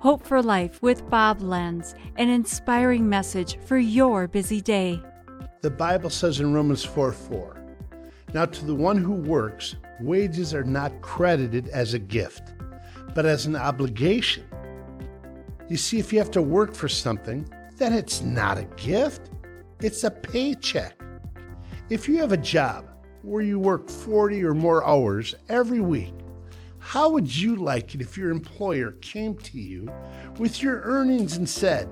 Hope for Life with Bob Lenz, an inspiring message for your busy day. The Bible says in Romans 4 4, Now to the one who works, wages are not credited as a gift, but as an obligation. You see, if you have to work for something, then it's not a gift, it's a paycheck. If you have a job where you work 40 or more hours every week, how would you like it if your employer came to you with your earnings and said,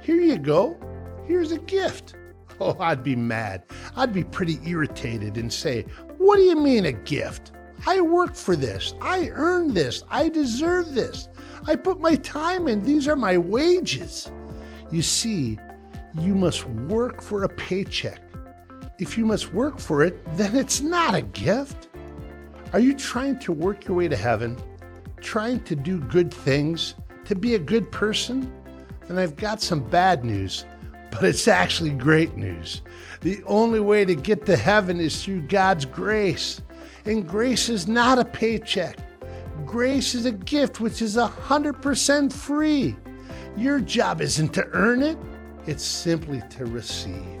Here you go, here's a gift? Oh, I'd be mad. I'd be pretty irritated and say, What do you mean a gift? I worked for this. I earned this. I deserve this. I put my time in. These are my wages. You see, you must work for a paycheck. If you must work for it, then it's not a gift. Are you trying to work your way to heaven? Trying to do good things? To be a good person? Then I've got some bad news, but it's actually great news. The only way to get to heaven is through God's grace. And grace is not a paycheck. Grace is a gift which is 100% free. Your job isn't to earn it, it's simply to receive.